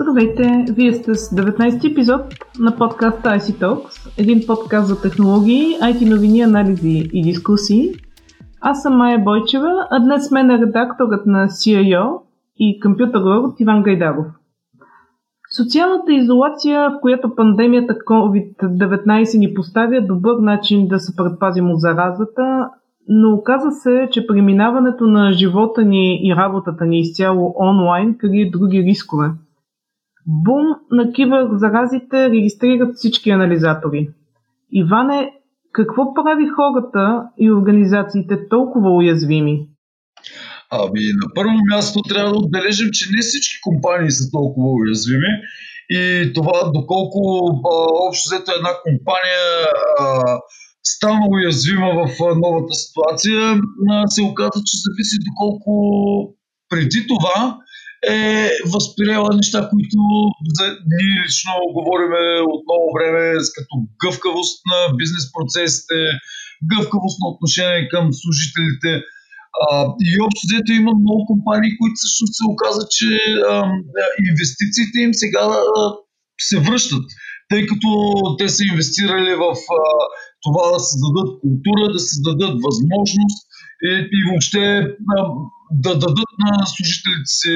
Здравейте! Вие сте с 19 епизод на подкаста IC Talks, един подкаст за технологии, IT новини, анализи и дискусии. Аз съм Майя Бойчева, а днес мен е редакторът на CIO и компютър Иван Гайдаров. Социалната изолация, в която пандемията COVID-19 ни поставя добър начин да се предпазим от заразата, но оказа се, че преминаването на живота ни и работата ни изцяло онлайн крие други рискове. Бум на киберзаразите регистрират всички анализатори. Иване, какво прави хората и организациите толкова уязвими? Ами, на първо място трябва да отбележим, че не всички компании са толкова уязвими и това доколко а, общо взето една компания а, стана уязвима в новата ситуация, а, се оказа, че зависи доколко преди това е възприела неща, които за, ние лично говорим от много време като гъвкавост на бизнес процесите, гъвкавост на отношение към служителите. А, и общо взето има много компании, които също се оказа, че а, инвестициите им сега а, се връщат, тъй като те са инвестирали в а, това да създадат култура, да създадат възможност и, и въобще а, да дадат на служителите си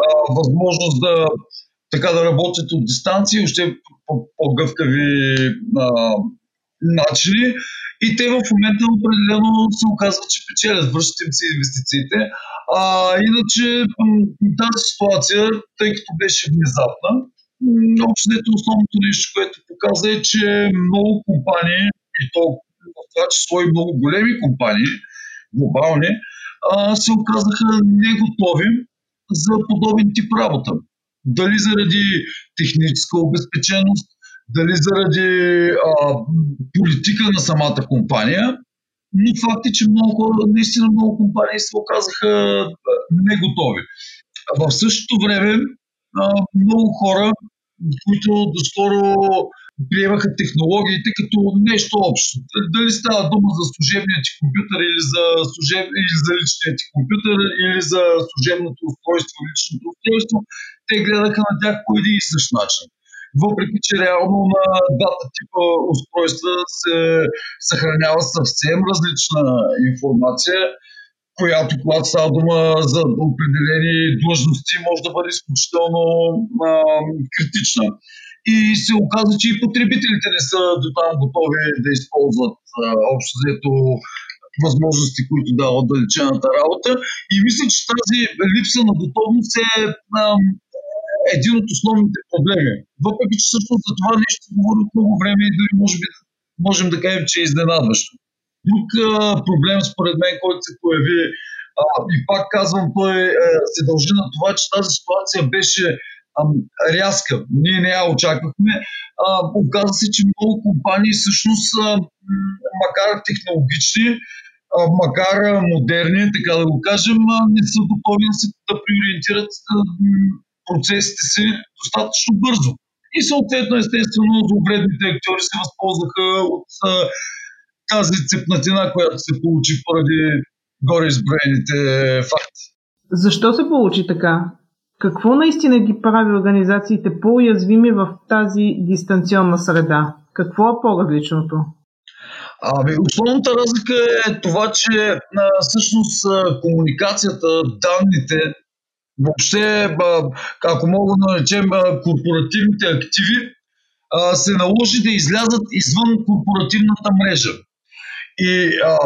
а, възможност да така да работят от дистанция, още по, по-гъвкави начини. И те в момента определено се оказват, че печелят, връщат им се инвестициите. А, иначе тази ситуация, тъй като беше внезапна, общо основното нещо, което показа е, че много компании, и то в това число и много големи компании, глобални, а, се оказаха неготови за подобен тип работа. Дали заради техническа обезпеченост, дали заради а, политика на самата компания, но факт е, че много, наистина много компании се оказаха неготови. В същото време а, много хора, които доскоро приемаха технологиите като нещо общо. Дали става дума за служебния ти компютър или за, служеб... или за личния ти компютър или за служебното устройство, личното устройство, те гледаха на тях по един и същ начин. Въпреки, че реално на двата типа устройства се съхранява съвсем различна информация, която, когато става дума за определени длъжности, може да бъде изключително а, критична и се оказа, че и потребителите не са до там готови да използват общо взето възможности, които дава отдалечената работа. И мисля, че тази липса на готовност е а, един от основните проблеми. Въпреки, че всъщност за това нещо говори от много време и дори може би можем да кажем, че е изненадващо. Друг а, проблем, според мен, който се появи, а, и пак казвам, той е, се дължи на това, че тази ситуация беше рязка. Ние не я очаквахме. А, оказа се, че много компании всъщност, а, макар технологични, а, макар модерни, така да го кажем, а, не са готови да приориентират а, процесите си достатъчно бързо. И съответно, естествено, зловредните актьори се възползваха от а, тази цепнатина, която се получи поради горе изброените факти. Защо се получи така? Какво наистина ги прави организациите по-уязвими в тази дистанционна среда? Какво е по-различното? Ами, основната разлика е това, че а, всъщност комуникацията, данните, въобще, ако мога да наречем корпоративните активи, а, се наложи да излязат извън корпоративната мрежа. И а,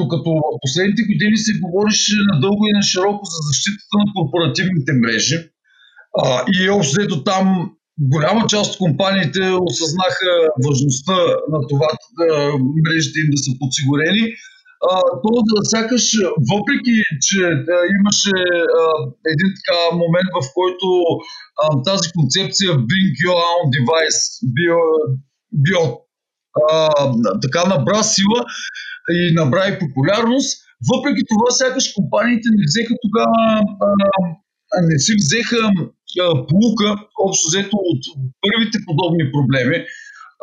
докато в последните години се говореше надълго и на широко за защитата на корпоративните мрежи, а, и общо ето там голяма част от компаниите осъзнаха важността на това да, мрежите им да са подсигурени, а, то да сякаш, въпреки, че да, имаше а, един така момент, в който а, тази концепция Bring Your Own Device био, био а, така набра сила и набра и популярност. Въпреки това, сякаш компаниите не взеха тогава, а, не си взеха а, полука, общо взето от първите подобни проблеми,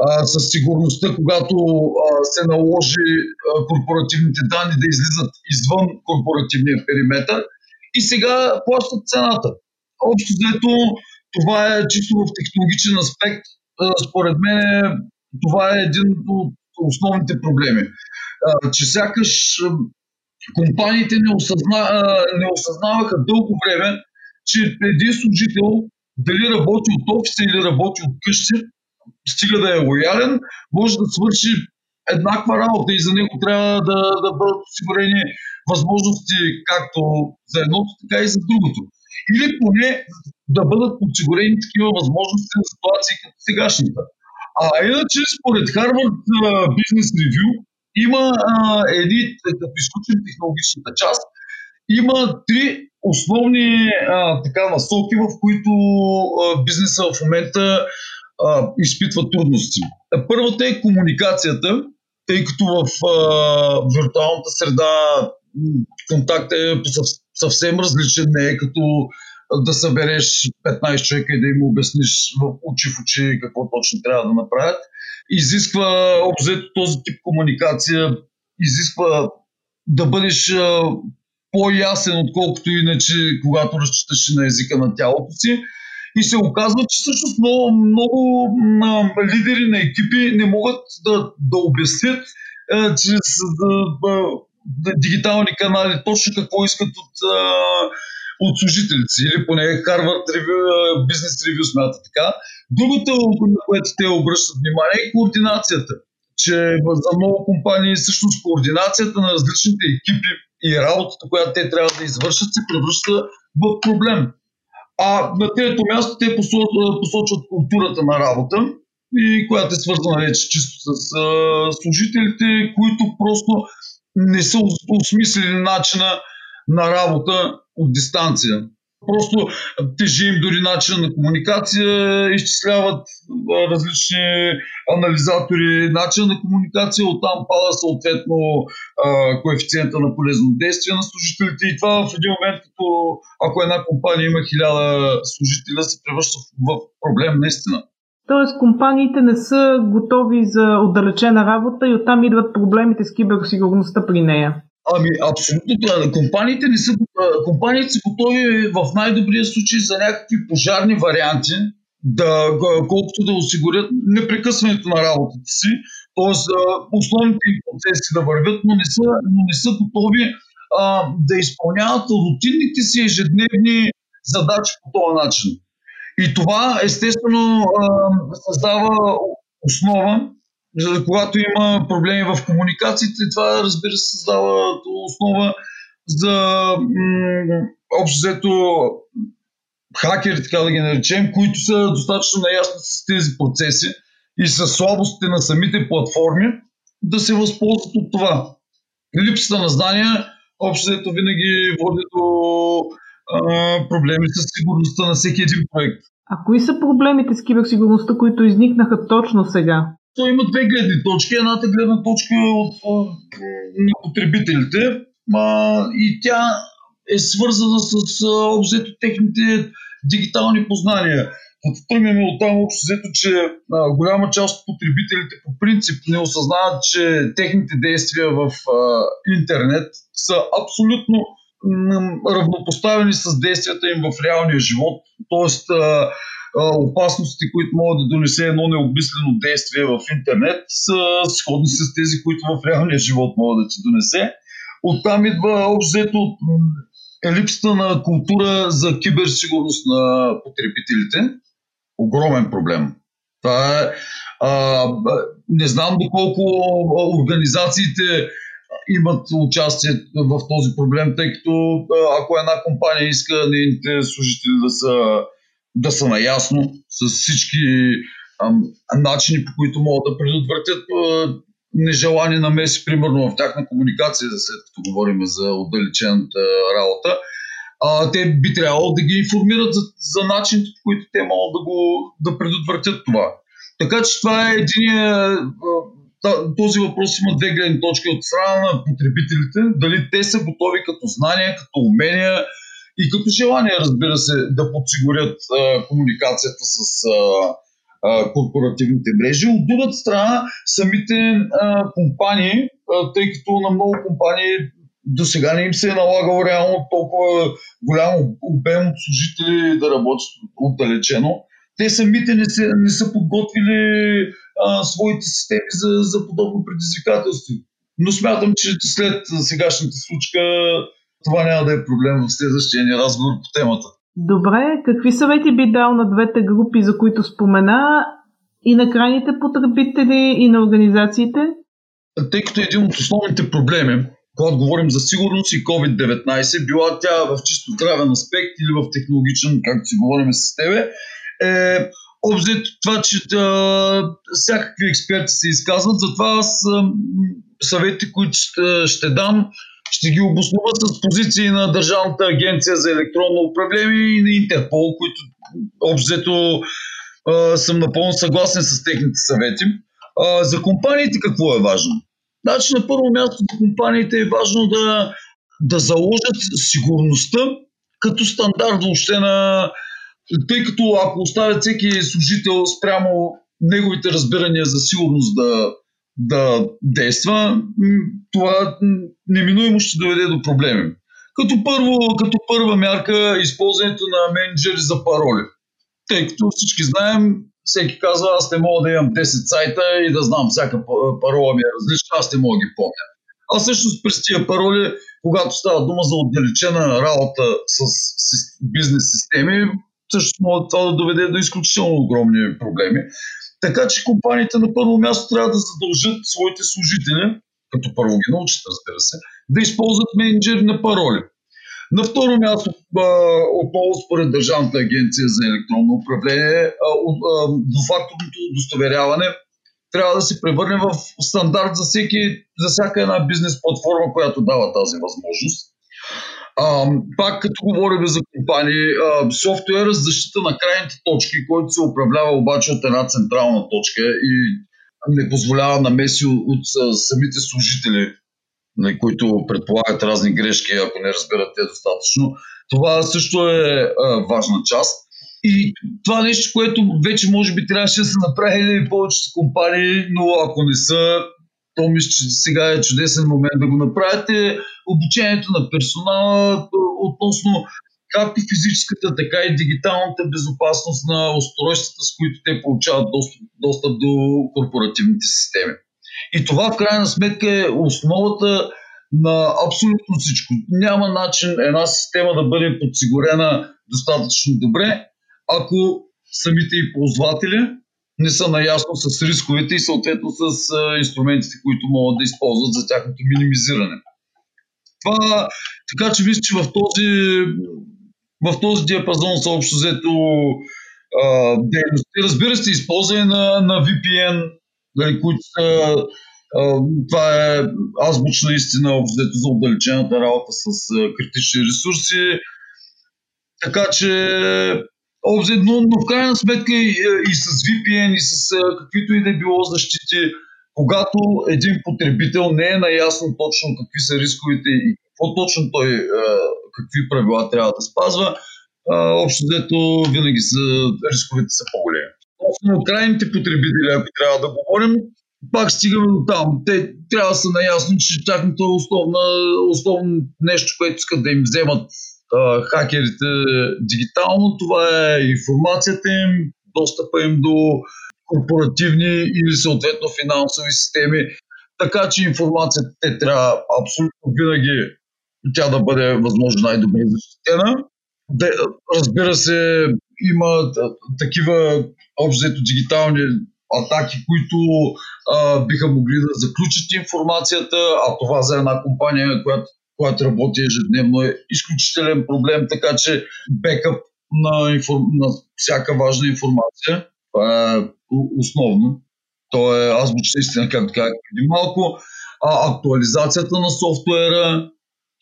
а, със сигурността, когато а, се наложи а, корпоративните данни да излизат извън корпоративния периметр и сега плащат цената. Общо взето това е чисто в технологичен аспект. Според мен това е един от основните проблеми. Че сякаш компаниите не, осъзна, не осъзнаваха дълго време, че един служител дали работи от офиса или работи от къщи, стига да е лоялен, може да свърши еднаква работа и за него трябва да, да бъдат осигурени възможности както за едното, така и за другото. Или поне да бъдат подсигурени такива възможности за ситуации като сегашната. А иначе, според Harvard Business Review, има а, едни, като изключим технологичната част, има три основни а, така, насоки, в които а, бизнеса в момента а, изпитва трудности. Първата е комуникацията, тъй като в а, виртуалната среда контакт е съвсем различен, не е като да събереш 15 човека и да им обясниш в очи в очи какво точно трябва да направят. Изисква обзето този тип комуникация, изисква да бъдеш а, по-ясен, отколкото иначе, когато разчиташ на езика на тялото си. И се оказва, че всъщност много, много а, лидери на екипи не могат да, да обяснят а, чрез да, да, дигитални канали точно какво искат от, а, от служителите си, или поне Harvard Review, Business Review смята така. Другото, на което те обръщат внимание е координацията. Че за много компании всъщност координацията на различните екипи и работата, която те трябва да извършат, се превръща в проблем. А на трето място те посочват културата на работа, и която е свързана вече чисто с а, служителите, които просто не са осмислили начина на работа от дистанция. Просто тежи им дори начин на комуникация, изчисляват различни анализатори, начин на комуникация, оттам пада съответно коефициента на полезно действие на служителите и това в един момент, като ако една компания има хиляда служителя, се превръща в проблем наистина. Тоест компаниите не са готови за отдалечена работа и оттам идват проблемите с киберсигурността при нея. Ами, абсолютно. Компаниите, не са, компаниите са готови в най-добрия случай за някакви пожарни варианти, да, колкото да осигурят непрекъсването на работата си, т.е. основните им процеси да вървят, но не са, но не са готови а, да изпълняват рутинните си ежедневни задачи по този начин. И това естествено а, създава основа за когато има проблеми в комуникациите, това разбира се създава основа за м- общо взето хакери, така да ги наречем, които са достатъчно наясни с тези процеси и с слабостите на самите платформи, да се възползват от това. Липсата на знания общо взето винаги води до а, проблеми с сигурността на всеки един проект. А кои са проблемите с киберсигурността, които изникнаха точно сега? То има две гледни точки. Едната гледна точка е от, на потребителите а, и тя е свързана с обзето техните дигитални познания. Като тръгнем от там общо взето, че а, голяма част от потребителите по принцип не осъзнават, че техните действия в а, интернет са абсолютно равнопоставени с действията им в реалния живот. Тоест, а, опасностите, които могат да донесе едно необмислено действие в интернет, са сходни с тези, които в реалния живот могат да ти донесе. Оттам идва обзето липсата на култура за киберсигурност на потребителите. Огромен проблем. Това е, а, не знам доколко организациите имат участие в този проблем, тъй като ако една компания иска нейните служители да са да са наясно с всички ам, начини, по които могат да предотвратят а, нежелани намеси, примерно в тяхна комуникация, след като говорим за отдалечената работа, а, те би трябвало да ги информират за, за начините, по които те могат да, го, да предотвратят това. Така че това е един. Този въпрос има две гледни точки от страна на потребителите. Дали те са готови като знания, като умения, и като желание, разбира се, да подсигурят а, комуникацията с а, а, корпоративните мрежи. От другата страна, самите а, компании, а, тъй като на много компании до сега не им се е налагал реално толкова голям обем от служители да работят отдалечено. Те самите не, се, не са подготвили а, своите системи за, за подобно предизвикателство. Но смятам, че след сегашната случка това няма да е проблем в следващия ни разговор по темата. Добре, какви съвети би дал на двете групи, за които спомена, и на крайните потребители, и на организациите? Тъй като един от основните проблеми, когато говорим за сигурност и COVID-19, била тя в чисто здравен аспект или в технологичен, както си говорим с тебе, е обзет това, че да, всякакви експерти се изказват, затова аз съвети, които ще, ще дам, ще ги обоснова с позиции на Държавната агенция за електронно управление и на Интерпол, които обзето съм напълно съгласен с техните съвети. А, за компаниите какво е важно? Значи на първо място за компаниите е важно да, да заложат сигурността като стандарт въобще на... Тъй като ако оставят всеки служител спрямо неговите разбирания за сигурност да, да действа, това неминуемо ще доведе до проблеми. Като, първо, като първа мярка използването на менеджери за пароли. Тъй като всички знаем, всеки казва, аз не мога да имам 10 сайта и да знам всяка парола ми е различна, аз не мога да ги помня. А всъщност през тия пароли, когато става дума за отдалечена работа с, с бизнес системи, също това да доведе до изключително огромни проблеми. Така че компаниите на първо място трябва да задължат своите служители, като първо ги научат, разбира се, да използват менеджери на пароли. На второ място, отново според Държавната агенция за електронно управление, двуфакторното удостоверяване трябва да се превърне в стандарт за, всеки, за всяка една бизнес платформа, която дава тази възможност. Пак като говорим за компании, а, софтуера за защита на крайните точки, който се управлява обаче от една централна точка и не позволява намеси от, самите служители Нали, които предполагат разни грешки, ако не разберат те достатъчно. Това също е важна част. И това нещо, което вече може би трябваше да се направи повечето компании, но ако не са, то мисля, че сега е чудесен момент да го направите. Обучението на персонала относно както физическата, така и дигиталната безопасност на устройствата, с които те получават достъп, достъп до корпоративните системи. И това в крайна сметка е основата на абсолютно всичко. Няма начин една система да бъде подсигурена достатъчно добре, ако самите и ползватели не са наясно с рисковете и съответно с инструментите, които могат да използват за тяхното минимизиране. Това, така че мисля, че в този, в този диапазон са общо взето дейности. Разбира се, използване на, на VPN, нали, които са това е азбучна истина обзето за отдалечената работа с критични ресурси. Така че, обзето, но, в крайна сметка и, и с VPN, и с каквито и да е било защити, когато един потребител не е наясно точно какви са рисковете и какво точно той, какви правила трябва да спазва, общо взето винаги са, рисковете са по-големи. Основно крайните потребители, ако трябва да говорим, пак стигаме до там. Те трябва да са наясно, че тяхното основно нещо, което искат да им вземат хакерите дигитално, това е информацията им, достъпа им до корпоративни или съответно финансови системи. Така че информацията те трябва абсолютно винаги тя да бъде възможно най-добре защитена. Да, разбира се, има такива общо дигитални атаки, които а, биха могли да заключат информацията, а това за една компания, която, която работи ежедневно е изключителен проблем, така че бекъп на, информ... на всяка важна информация, това е основно. То е азбучна истина, както казах преди малко. А, актуализацията на софтуера,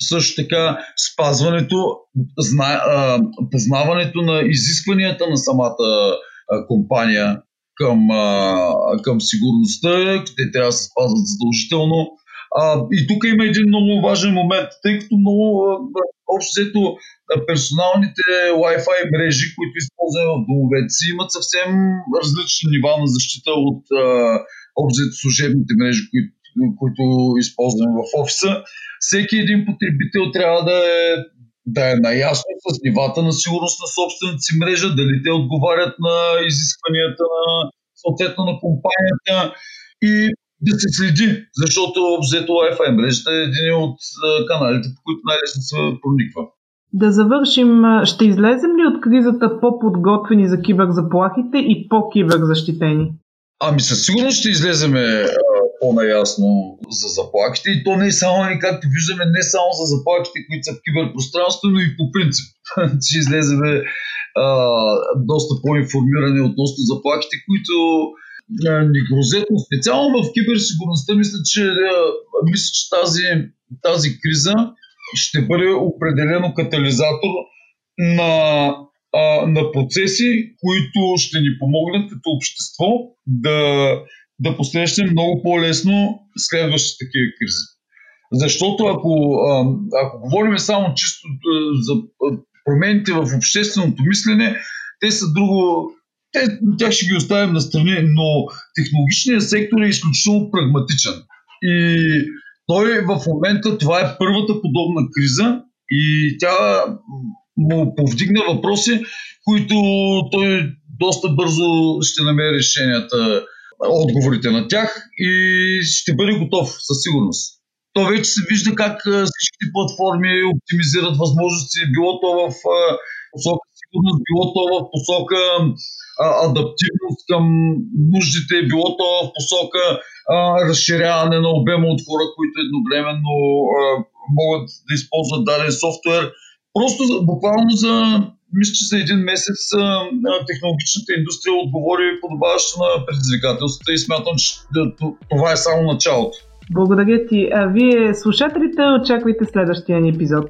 също така спазването, зна, познаването на изискванията на самата компания, към, към сигурността, те трябва да се спазват задължително. А, и тук има един много важен момент, тъй като много общо взето персоналните Wi-Fi мрежи, които използваме в домовете си, имат съвсем различни нива на защита от общо служебните мрежи, които които използваме в офиса. Всеки един потребител трябва да е, да е наясно с нивата на сигурност на собствената си мрежа, дали те отговарят на изискванията на съответно на компанията и да се следи, защото обзето Wi-Fi мрежата е един от каналите, по които най-лесно се прониква. Да завършим, ще излезем ли от кризата по-подготвени за киберзаплахите и по-киберзащитени? Ами със сигурност ще излеземе по-наясно за заплахите и то не е само, както виждаме, не само за заплахите, които са в киберпространството, но и по принцип. ще излеземе а, доста по-информирани относно заплахите, които ни грозят, но специално в киберсигурността мисля, че, мисля, че тази, тази криза ще бъде определено катализатор на, на процеси, които ще ни помогнат като общество да, да посрещнем много по-лесно следващите такива кризи. Защото ако, ако говорим само чисто за промените в общественото мислене, те са друго, те, тях ще ги оставим на страни, но технологичният сектор е изключително прагматичен. И той в момента, това е първата подобна криза и тя му повдигна въпроси, които той доста бързо ще намери решенията, отговорите на тях и ще бъде готов със сигурност. То вече се вижда как всички платформи оптимизират възможности, било то в посока сигурност, било то в посока адаптивност към нуждите, било то в посока а, разширяване на обема от хора, които едновременно а, могат да използват даден софтуер. Просто буквално за, мисля, че за един месец а, технологичната индустрия отговори подобаващо на предизвикателствата и смятам, че това е само началото. Благодаря ти. А вие, слушателите, очаквайте следващия ни епизод.